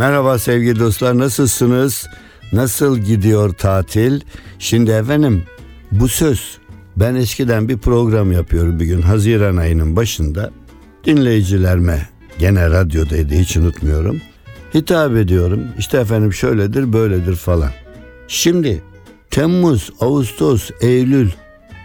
Merhaba sevgili dostlar nasılsınız? Nasıl gidiyor tatil? Şimdi efendim bu söz ben eskiden bir program yapıyorum bir gün Haziran ayının başında dinleyicilerime gene radyodaydı hiç unutmuyorum. Hitap ediyorum işte efendim şöyledir böyledir falan. Şimdi Temmuz, Ağustos, Eylül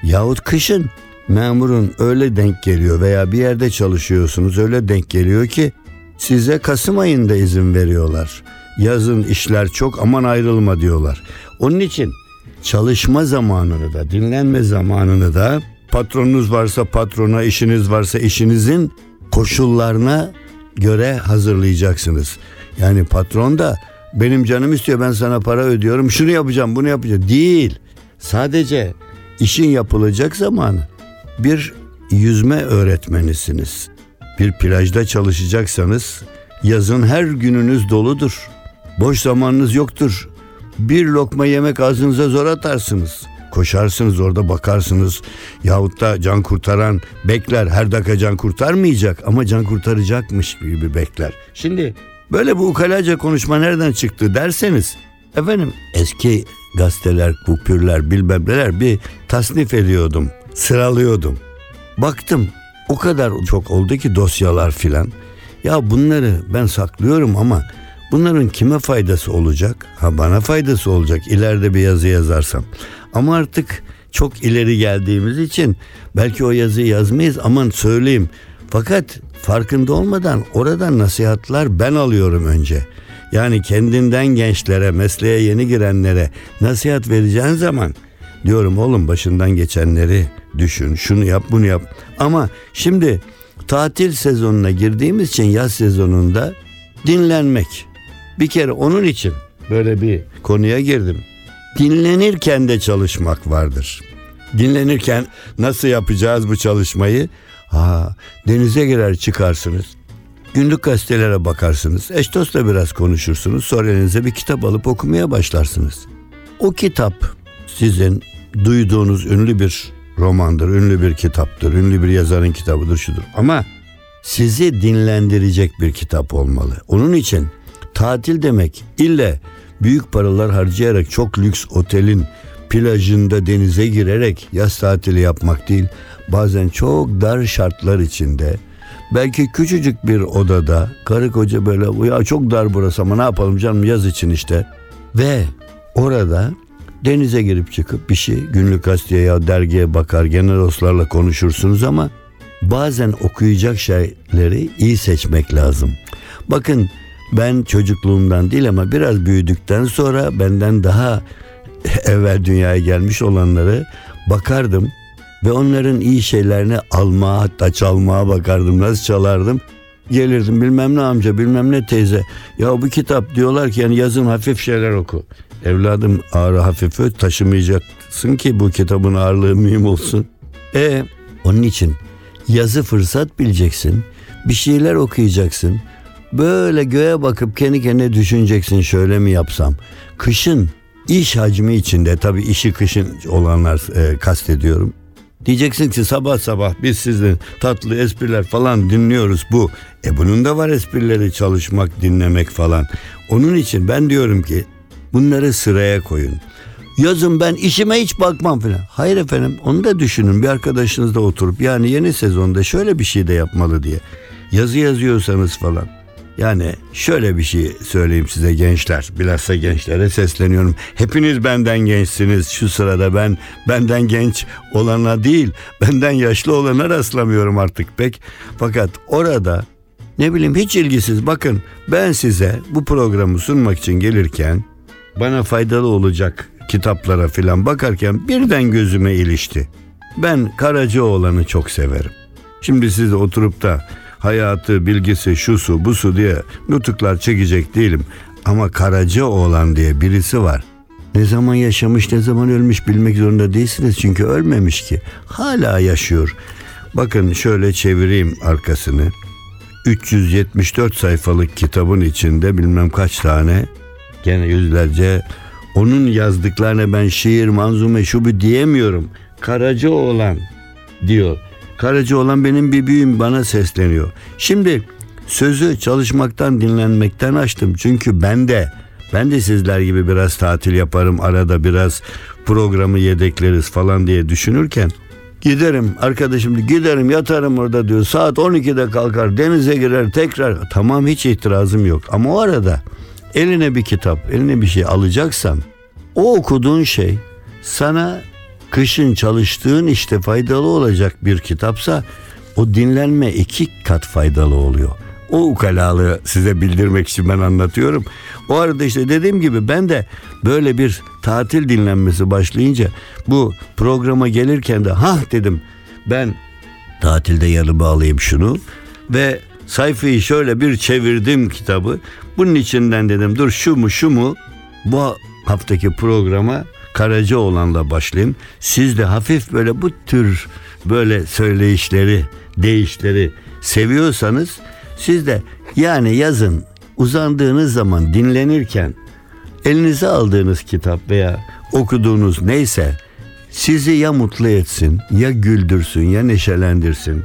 yahut kışın memurun öyle denk geliyor veya bir yerde çalışıyorsunuz öyle denk geliyor ki Size Kasım ayında izin veriyorlar. Yazın işler çok aman ayrılma diyorlar. Onun için çalışma zamanını da dinlenme zamanını da patronunuz varsa patrona işiniz varsa işinizin koşullarına göre hazırlayacaksınız. Yani patron da benim canım istiyor ben sana para ödüyorum şunu yapacağım bunu yapacağım değil. Sadece işin yapılacak zamanı bir yüzme öğretmenisiniz. Bir plajda çalışacaksanız yazın her gününüz doludur. Boş zamanınız yoktur. Bir lokma yemek ağzınıza zor atarsınız. Koşarsınız orada bakarsınız. Yahut da can kurtaran bekler. Her dakika can kurtarmayacak ama can kurtaracakmış gibi bekler. Şimdi böyle bu ukalaca konuşma nereden çıktı derseniz efendim eski gazeteler, kupürler, bilmem neler bir tasnif ediyordum. Sıralıyordum. Baktım o kadar çok oldu ki dosyalar filan. Ya bunları ben saklıyorum ama bunların kime faydası olacak? Ha bana faydası olacak ileride bir yazı yazarsam. Ama artık çok ileri geldiğimiz için belki o yazıyı yazmayız aman söyleyeyim. Fakat farkında olmadan oradan nasihatler ben alıyorum önce. Yani kendinden gençlere, mesleğe yeni girenlere nasihat vereceğin zaman diyorum oğlum başından geçenleri düşün, şunu yap, bunu yap. Ama şimdi tatil sezonuna girdiğimiz için yaz sezonunda dinlenmek. Bir kere onun için böyle bir konuya girdim. Dinlenirken de çalışmak vardır. Dinlenirken nasıl yapacağız bu çalışmayı? Ha, denize girer çıkarsınız. Günlük gazetelere bakarsınız. Eş dostla biraz konuşursunuz. Sonra elinize bir kitap alıp okumaya başlarsınız. O kitap sizin duyduğunuz ünlü bir romandır, ünlü bir kitaptır, ünlü bir yazarın kitabıdır, şudur. Ama sizi dinlendirecek bir kitap olmalı. Onun için tatil demek ille büyük paralar harcayarak çok lüks otelin plajında denize girerek yaz tatili yapmak değil. Bazen çok dar şartlar içinde belki küçücük bir odada karı koca böyle ya çok dar burası ama ne yapalım canım yaz için işte ve orada Denize girip çıkıp bir şey günlük gazeteye ya dergiye bakar genel dostlarla konuşursunuz ama bazen okuyacak şeyleri iyi seçmek lazım. Bakın ben çocukluğumdan değil ama biraz büyüdükten sonra benden daha evvel dünyaya gelmiş olanları bakardım ve onların iyi şeylerini almaya hatta çalmaya bakardım nasıl çalardım gelirdim bilmem ne amca bilmem ne teyze ya bu kitap diyorlar ki yani yazın hafif şeyler oku Evladım ağrı hafife taşımayacaksın ki bu kitabın ağırlığı mühim olsun. E onun için yazı fırsat bileceksin. Bir şeyler okuyacaksın. Böyle göğe bakıp kendi kendine düşüneceksin şöyle mi yapsam. Kışın iş hacmi içinde tabii işi kışın olanlar e, kastediyorum. Diyeceksin ki sabah sabah biz sizin tatlı espriler falan dinliyoruz bu. E bunun da var esprileri çalışmak, dinlemek falan. Onun için ben diyorum ki Bunları sıraya koyun. Yazın ben işime hiç bakmam falan. Hayır efendim onu da düşünün bir arkadaşınızla oturup yani yeni sezonda şöyle bir şey de yapmalı diye. Yazı yazıyorsanız falan. Yani şöyle bir şey söyleyeyim size gençler. Bilhassa gençlere sesleniyorum. Hepiniz benden gençsiniz. Şu sırada ben benden genç olana değil, benden yaşlı olana rastlamıyorum artık pek. Fakat orada ne bileyim hiç ilgisiz bakın ben size bu programı sunmak için gelirken bana faydalı olacak kitaplara filan bakarken birden gözüme ilişti. Ben Karacaoğlan'ı çok severim. Şimdi siz oturup da hayatı, bilgisi, şusu, busu diye nutuklar çekecek değilim. Ama Karacaoğlan diye birisi var. Ne zaman yaşamış, ne zaman ölmüş bilmek zorunda değilsiniz. Çünkü ölmemiş ki. Hala yaşıyor. Bakın şöyle çevireyim arkasını. 374 sayfalık kitabın içinde bilmem kaç tane gene yüzlerce onun yazdıklarına ben şiir, manzume, şu bu diyemiyorum. Karacaoğlan diyor. Karacaoğlan benim bir büyüğüm bana sesleniyor. Şimdi sözü çalışmaktan dinlenmekten açtım. Çünkü ben de ben de sizler gibi biraz tatil yaparım arada biraz programı yedekleriz falan diye düşünürken Giderim arkadaşım giderim yatarım orada diyor. Saat 12'de kalkar denize girer tekrar. Tamam hiç itirazım yok. Ama o arada eline bir kitap eline bir şey alacaksan o okuduğun şey sana kışın çalıştığın işte faydalı olacak bir kitapsa o dinlenme iki kat faydalı oluyor. O ukalalığı size bildirmek için ben anlatıyorum. O arada işte dediğim gibi ben de böyle bir tatil dinlenmesi başlayınca bu programa gelirken de ha dedim ben tatilde yanıma alayım şunu ve sayfayı şöyle bir çevirdim kitabı. Bunun içinden dedim dur şu mu şu mu bu haftaki programa Karacaoğlan'la başlayayım. Siz de hafif böyle bu tür böyle söyleyişleri, değişleri seviyorsanız siz de yani yazın uzandığınız zaman dinlenirken elinize aldığınız kitap veya okuduğunuz neyse sizi ya mutlu etsin, ya güldürsün, ya neşelendirsin,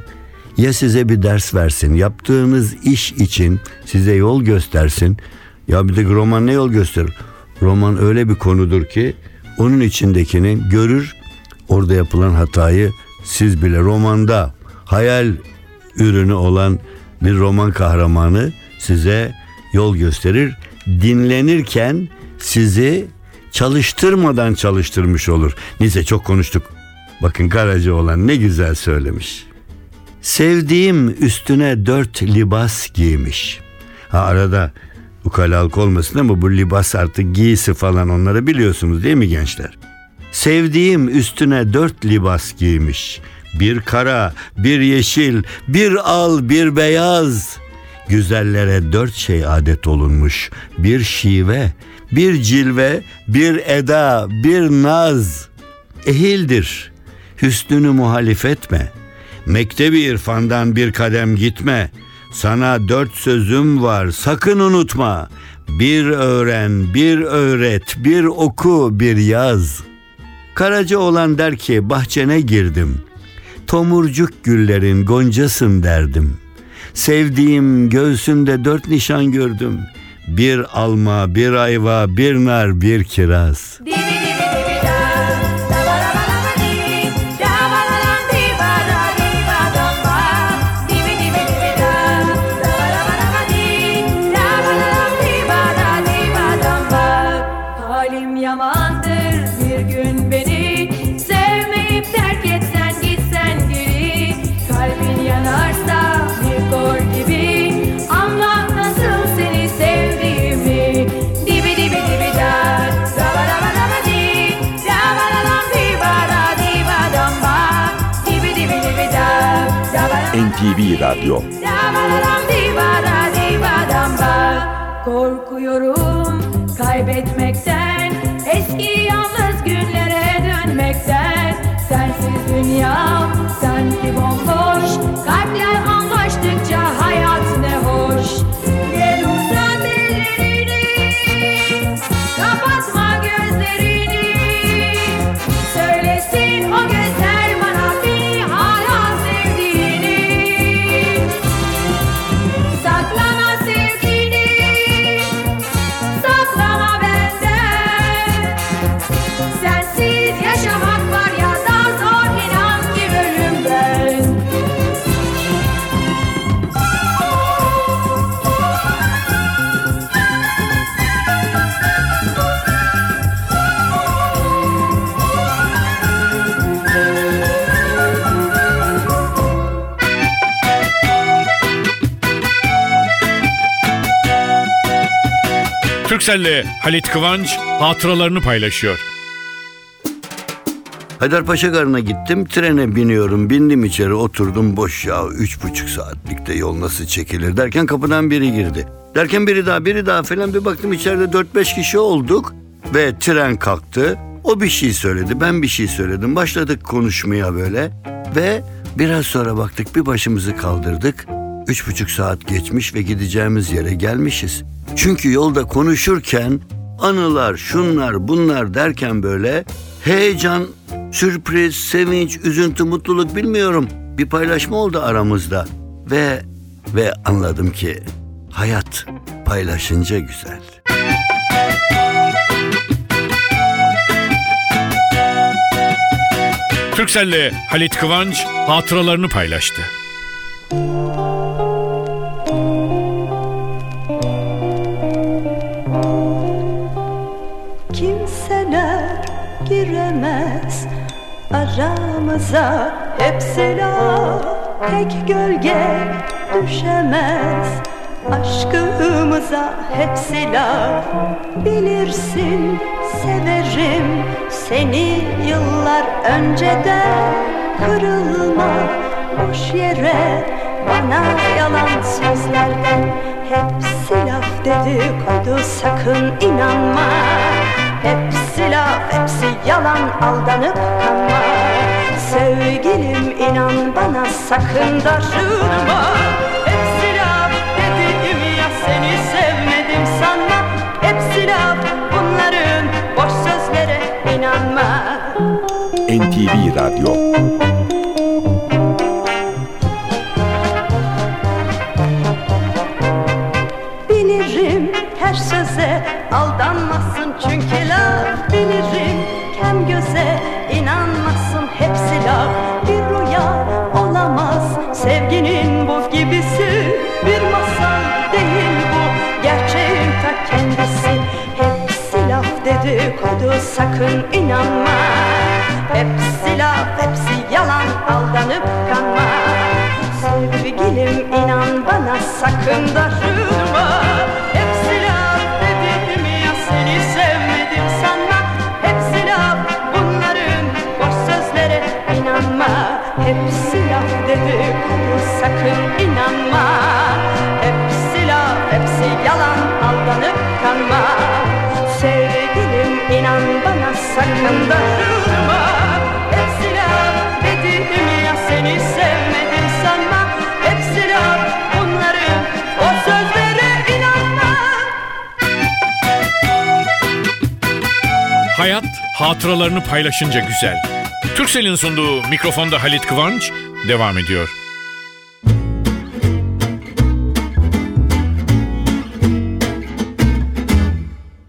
ya size bir ders versin, yaptığınız iş için size yol göstersin. Ya bir de roman ne yol gösterir? Roman öyle bir konudur ki onun içindekini görür, orada yapılan hatayı siz bile romanda hayal ürünü olan bir roman kahramanı size yol gösterir. Dinlenirken sizi çalıştırmadan çalıştırmış olur. Neyse çok konuştuk. Bakın Karaca olan ne güzel söylemiş. Sevdiğim üstüne dört libas giymiş. Ha arada ukalalık olmasın ama bu libas artık giysi falan onları biliyorsunuz değil mi gençler? Sevdiğim üstüne dört libas giymiş. Bir kara, bir yeşil, bir al, bir beyaz. Güzellere dört şey adet olunmuş. Bir şive, bir cilve, bir eda, bir naz. Ehildir, hüsnünü muhalif etme. Mektebi irfandan bir kadem gitme. Sana dört sözüm var, sakın unutma. Bir öğren, bir öğret, bir oku, bir yaz. Karaca olan der ki bahçene girdim. Tomurcuk güllerin goncasın derdim. Sevdiğim göğsünde dört nişan gördüm. Bir alma, bir ayva, bir nar, bir kiraz. Dibi NTV Radyo. Korkuyorum kaybetmekten Eski yalnız günlere dönmekten. Sensiz dünyam sanki bomboş Kalpler anlaştıkça Türkcell'le Halit Kıvanç hatıralarını paylaşıyor. Haydarpaşa Garı'na gittim. Trene biniyorum. Bindim içeri oturdum. Boş ya. Üç buçuk saatlikte yol nasıl çekilir derken kapıdan biri girdi. Derken biri daha biri daha falan bir baktım içeride dört beş kişi olduk. Ve tren kalktı. O bir şey söyledi. Ben bir şey söyledim. Başladık konuşmaya böyle. Ve biraz sonra baktık bir başımızı kaldırdık. Üç buçuk saat geçmiş ve gideceğimiz yere gelmişiz. Çünkü yolda konuşurken anılar, şunlar, bunlar derken böyle heyecan, sürpriz, sevinç, üzüntü, mutluluk bilmiyorum. Bir paylaşma oldu aramızda ve ve anladım ki hayat paylaşınca güzel. Türkcell'le Halit Kıvanç hatıralarını paylaştı. Kimseler giremez. Aramıza Hep silah tek gölge düşemez. Aşkımıza hep silah Bilirsin severim seni yıllar önceden. Kırılma boş yere bana yalan sözlerden. Hepsi laf dedikodu sakın inanma Hepsi laf hepsi yalan aldanıp kanma Sevgilim inan bana sakın darılma Hepsi laf dedim ya seni sevmedim sanma. Hepsi laf bunların boş sözlere inanma. NTV Radyo hatıralarını paylaşınca güzel. Türkcell'in sunduğu mikrofonda Halit Kıvanç devam ediyor.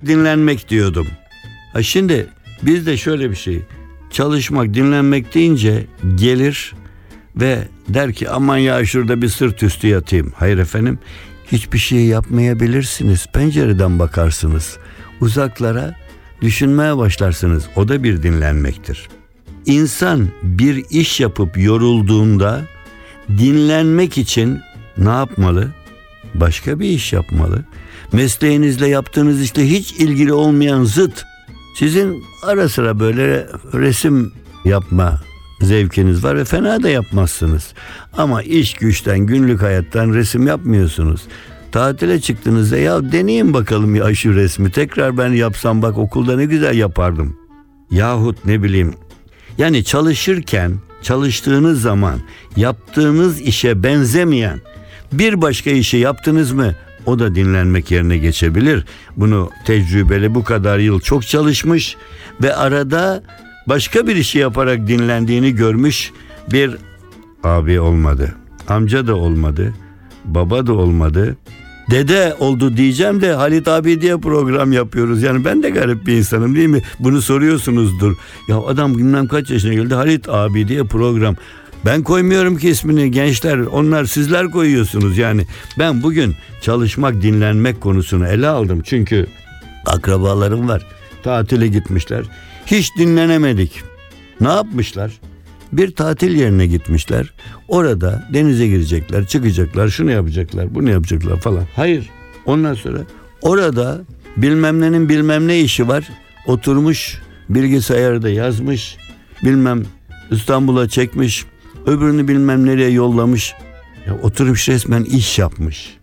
dinlenmek diyordum. Ha şimdi bizde şöyle bir şey. Çalışmak, dinlenmek deyince gelir ve der ki aman ya şurada bir sırt üstü yatayım. Hayır efendim hiçbir şey yapmayabilirsiniz. Pencereden bakarsınız. Uzaklara düşünmeye başlarsınız. O da bir dinlenmektir. İnsan bir iş yapıp yorulduğunda dinlenmek için ne yapmalı? Başka bir iş yapmalı. Mesleğinizle yaptığınız işte hiç ilgili olmayan zıt. Sizin ara sıra böyle resim yapma zevkiniz var ve fena da yapmazsınız. Ama iş güçten günlük hayattan resim yapmıyorsunuz. Tatile çıktığınızda ya deneyin bakalım ya şu resmi tekrar ben yapsam bak okulda ne güzel yapardım. Yahut ne bileyim yani çalışırken çalıştığınız zaman yaptığınız işe benzemeyen bir başka işi yaptınız mı o da dinlenmek yerine geçebilir. Bunu tecrübeli bu kadar yıl çok çalışmış ve arada başka bir işi yaparak dinlendiğini görmüş bir abi olmadı. Amca da olmadı. Baba da olmadı. Dede oldu diyeceğim de Halit abi diye program yapıyoruz. Yani ben de garip bir insanım değil mi? Bunu soruyorsunuzdur. Ya adam bilmem kaç yaşına geldi Halit abi diye program. Ben koymuyorum ki ismini gençler onlar sizler koyuyorsunuz yani. Ben bugün çalışmak dinlenmek konusunu ele aldım. Çünkü akrabalarım var. Tatile gitmişler. Hiç dinlenemedik. Ne yapmışlar? Bir tatil yerine gitmişler. Orada denize girecekler, çıkacaklar, şunu yapacaklar, bunu yapacaklar falan. Hayır. Ondan sonra orada Bilmem nenin bilmem ne işi var. Oturmuş bilgisayarda yazmış. Bilmem İstanbul'a çekmiş. Öbürünü bilmem nereye yollamış. Ya oturmuş resmen iş yapmış.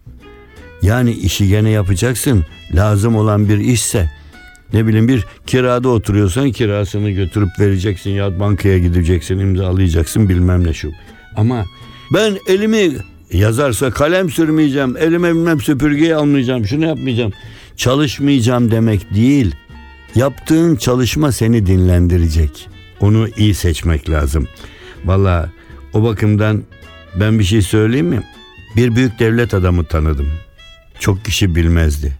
Yani işi gene yapacaksın. Lazım olan bir işse. Ne bileyim bir kirada oturuyorsan kirasını götürüp vereceksin ya bankaya gideceksin imzalayacaksın bilmem ne şu. Ama ben elimi yazarsa kalem sürmeyeceğim elime bilmem süpürgeyi almayacağım şunu yapmayacağım çalışmayacağım demek değil. Yaptığın çalışma seni dinlendirecek. Onu iyi seçmek lazım. Valla o bakımdan ben bir şey söyleyeyim mi? Bir büyük devlet adamı tanıdım. Çok kişi bilmezdi.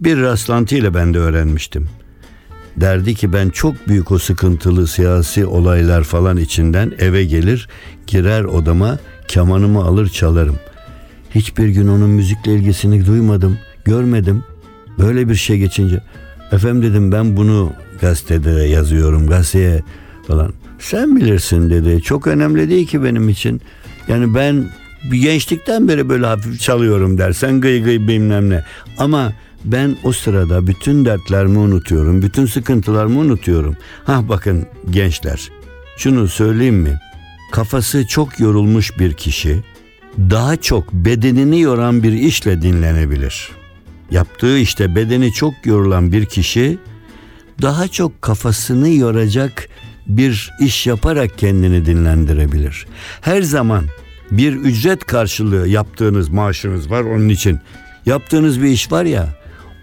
Bir rastlantıyla ben de öğrenmiştim. Derdi ki ben çok büyük o sıkıntılı siyasi olaylar falan içinden eve gelir, girer odama, kemanımı alır çalarım. Hiçbir gün onun müzikle ilgisini duymadım, görmedim. Böyle bir şey geçince efendim dedim ben bunu gazetede yazıyorum, gazeteye falan. Sen bilirsin dedi. Çok önemli değil ki benim için. Yani ben gençlikten beri böyle hafif çalıyorum dersen gıy gıy bilmem ne. Ama ben o sırada bütün dertlerimi unutuyorum. Bütün sıkıntılarımı unutuyorum. Ha bakın gençler. Şunu söyleyeyim mi? Kafası çok yorulmuş bir kişi daha çok bedenini yoran bir işle dinlenebilir. Yaptığı işte bedeni çok yorulan bir kişi daha çok kafasını yoracak bir iş yaparak kendini dinlendirebilir. Her zaman bir ücret karşılığı yaptığınız maaşınız var onun için. Yaptığınız bir iş var ya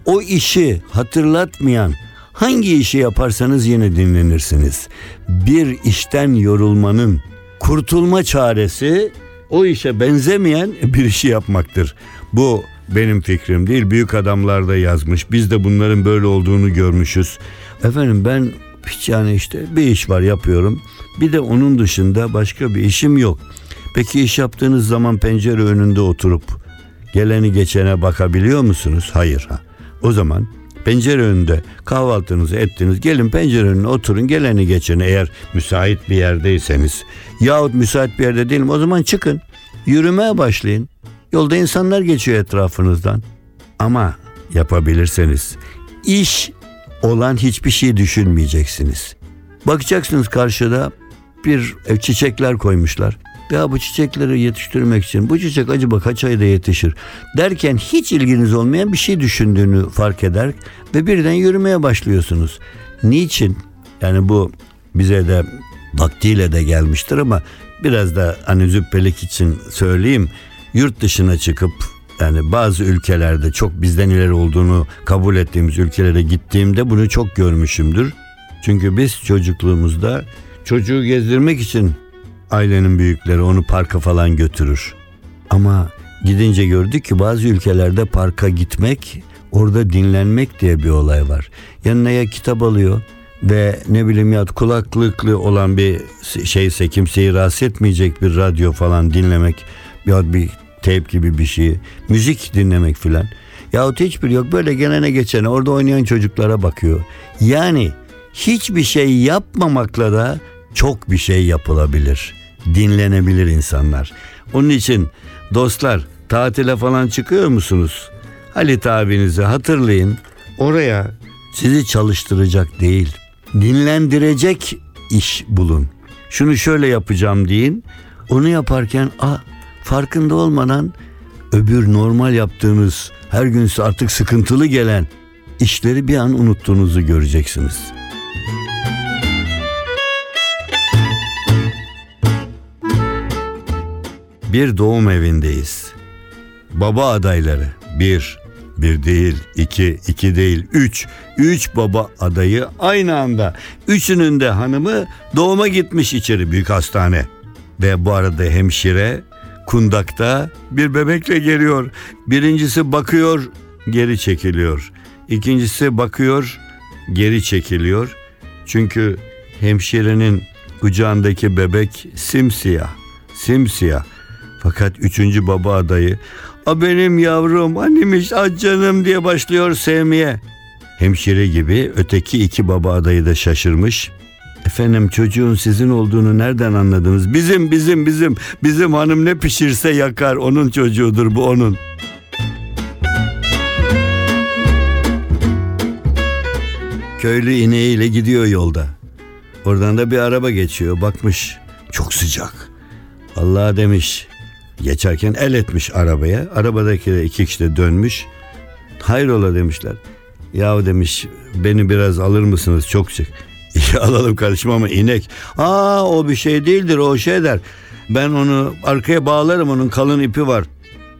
o işi hatırlatmayan hangi işi yaparsanız yine dinlenirsiniz. Bir işten yorulmanın kurtulma çaresi o işe benzemeyen bir işi yapmaktır. Bu benim fikrim değil. Büyük adamlar da yazmış. Biz de bunların böyle olduğunu görmüşüz. Efendim ben hiç yani işte bir iş var yapıyorum. Bir de onun dışında başka bir işim yok. Peki iş yaptığınız zaman pencere önünde oturup geleni geçene bakabiliyor musunuz? Hayır ha. O zaman pencere önünde kahvaltınızı ettiniz. Gelin pencere önüne oturun geleni geçeni eğer müsait bir yerdeyseniz. Yahut müsait bir yerde değilim o zaman çıkın. Yürümeye başlayın. Yolda insanlar geçiyor etrafınızdan. Ama yapabilirseniz iş olan hiçbir şey düşünmeyeceksiniz. Bakacaksınız karşıda bir ev çiçekler koymuşlar. Ya bu çiçekleri yetiştirmek için bu çiçek acaba kaç ayda yetişir derken hiç ilginiz olmayan bir şey düşündüğünü fark eder ve birden yürümeye başlıyorsunuz. Niçin? Yani bu bize de vaktiyle de gelmiştir ama biraz da hani züppelik için söyleyeyim. Yurt dışına çıkıp yani bazı ülkelerde çok bizden ileri olduğunu kabul ettiğimiz ülkelere gittiğimde bunu çok görmüşümdür. Çünkü biz çocukluğumuzda çocuğu gezdirmek için ailenin büyükleri onu parka falan götürür. Ama gidince gördük ki bazı ülkelerde parka gitmek, orada dinlenmek diye bir olay var. Yanına ya kitap alıyor ve ne bileyim ya kulaklıklı olan bir şeyse kimseyi rahatsız etmeyecek bir radyo falan dinlemek ya bir teyp gibi bir şey, müzik dinlemek filan. Yahut hiçbir yok böyle gelene geçene orada oynayan çocuklara bakıyor. Yani hiçbir şey yapmamakla da çok bir şey yapılabilir. Dinlenebilir insanlar. Onun için dostlar tatile falan çıkıyor musunuz? Halit abinizi hatırlayın. Oraya sizi çalıştıracak değil, dinlendirecek iş bulun. Şunu şöyle yapacağım deyin. Onu yaparken a farkında olmadan öbür normal yaptığınız her gün artık sıkıntılı gelen işleri bir an unuttuğunuzu göreceksiniz. Bir doğum evindeyiz. Baba adayları bir, bir değil, iki, iki değil, üç. Üç baba adayı aynı anda. Üçünün de hanımı doğuma gitmiş içeri büyük hastane. Ve bu arada hemşire kundakta bir bebekle geliyor. Birincisi bakıyor, geri çekiliyor. İkincisi bakıyor, geri çekiliyor. Çünkü hemşirenin kucağındaki bebek simsiyah, simsiyah. Fakat üçüncü baba adayı A benim yavrum annemiş ah canım diye başlıyor sevmeye. Hemşire gibi öteki iki baba adayı da şaşırmış. Efendim çocuğun sizin olduğunu nereden anladınız? Bizim bizim bizim bizim hanım ne pişirse yakar onun çocuğudur bu onun. köylü ineğiyle gidiyor yolda. Oradan da bir araba geçiyor. Bakmış çok sıcak. Allah demiş. Geçerken el etmiş arabaya. Arabadaki de iki kişi de dönmüş. Hayrola demişler. Yahu demiş beni biraz alır mısınız çok sık. Alalım kardeşim ama inek. Aa o bir şey değildir o şey der. Ben onu arkaya bağlarım onun kalın ipi var.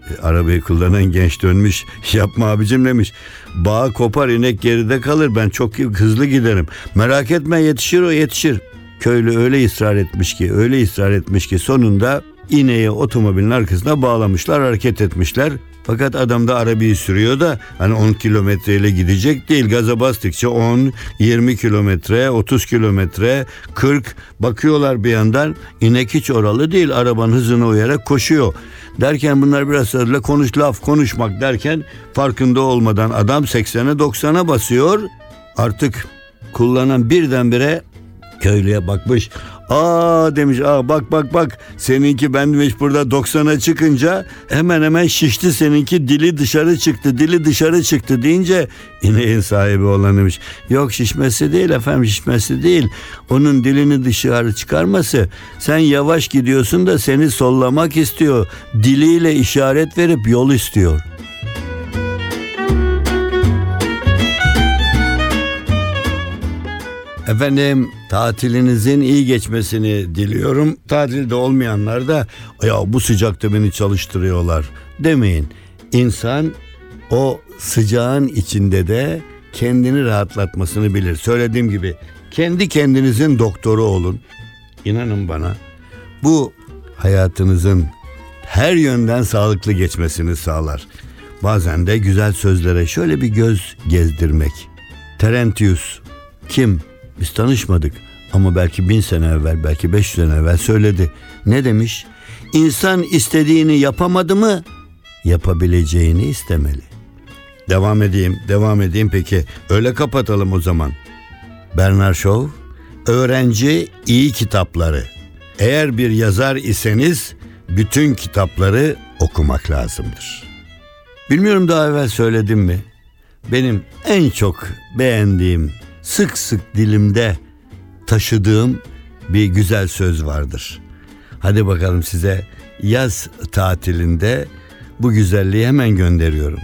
E, Arabayı kullanan genç dönmüş. Yapma abicim demiş. Bağ kopar inek geride kalır. Ben çok hızlı giderim. Merak etme yetişir o yetişir. Köylü öyle ısrar etmiş ki öyle ısrar etmiş ki sonunda ineği otomobilin arkasına bağlamışlar hareket etmişler. Fakat adam da arabayı sürüyor da hani 10 kilometreyle gidecek değil. Gaza bastıkça 10, 20 kilometre, 30 kilometre, 40 bakıyorlar bir yandan. inek hiç oralı değil. Arabanın hızına uyarak koşuyor. Derken bunlar biraz sonra konuş laf konuşmak derken farkında olmadan adam 80'e 90'a basıyor. Artık kullanan birdenbire köylüye bakmış. Aa demiş aa bak bak bak. Seninki ben demiş burada 90'a çıkınca. Hemen hemen şişti seninki dili dışarı çıktı dili dışarı çıktı deyince ineğin sahibi olan demiş. Yok şişmesi değil efendim şişmesi değil. Onun dilini dışarı çıkarması. Sen yavaş gidiyorsun da seni sollamak istiyor. Diliyle işaret verip yol istiyor. Efendim tatilinizin iyi geçmesini diliyorum. Tatilde olmayanlar da ya bu sıcakta beni çalıştırıyorlar demeyin. İnsan o sıcağın içinde de kendini rahatlatmasını bilir. Söylediğim gibi kendi kendinizin doktoru olun. İnanın bana bu hayatınızın her yönden sağlıklı geçmesini sağlar. Bazen de güzel sözlere şöyle bir göz gezdirmek. Terentius kim? Biz tanışmadık ama belki bin sene evvel, belki beş sene evvel söyledi. Ne demiş? İnsan istediğini yapamadı mı yapabileceğini istemeli. Devam edeyim, devam edeyim peki. Öyle kapatalım o zaman. Bernard Shaw, öğrenci iyi kitapları. Eğer bir yazar iseniz bütün kitapları okumak lazımdır. Bilmiyorum daha evvel söyledim mi? Benim en çok beğendiğim, sık sık dilimde taşıdığım bir güzel söz vardır. Hadi bakalım size yaz tatilinde bu güzelliği hemen gönderiyorum.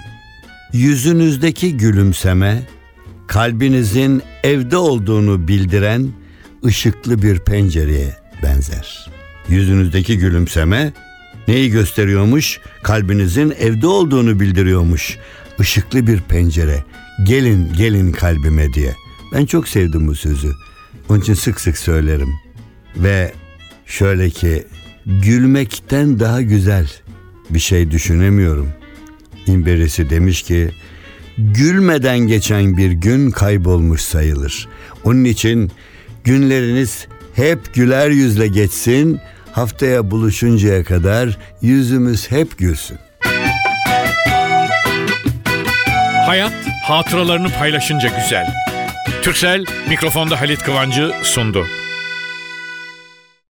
Yüzünüzdeki gülümseme kalbinizin evde olduğunu bildiren ışıklı bir pencereye benzer. Yüzünüzdeki gülümseme neyi gösteriyormuş? Kalbinizin evde olduğunu bildiriyormuş. Işıklı bir pencere. Gelin gelin kalbime diye. Ben çok sevdim bu sözü. Onun için sık sık söylerim. Ve şöyle ki gülmekten daha güzel bir şey düşünemiyorum. İmberesi demiş ki gülmeden geçen bir gün kaybolmuş sayılır. Onun için günleriniz hep güler yüzle geçsin. Haftaya buluşuncaya kadar yüzümüz hep gülsün. Hayat hatıralarını paylaşınca güzel. Türksel mikrofonda Halit Kıvancı sundu.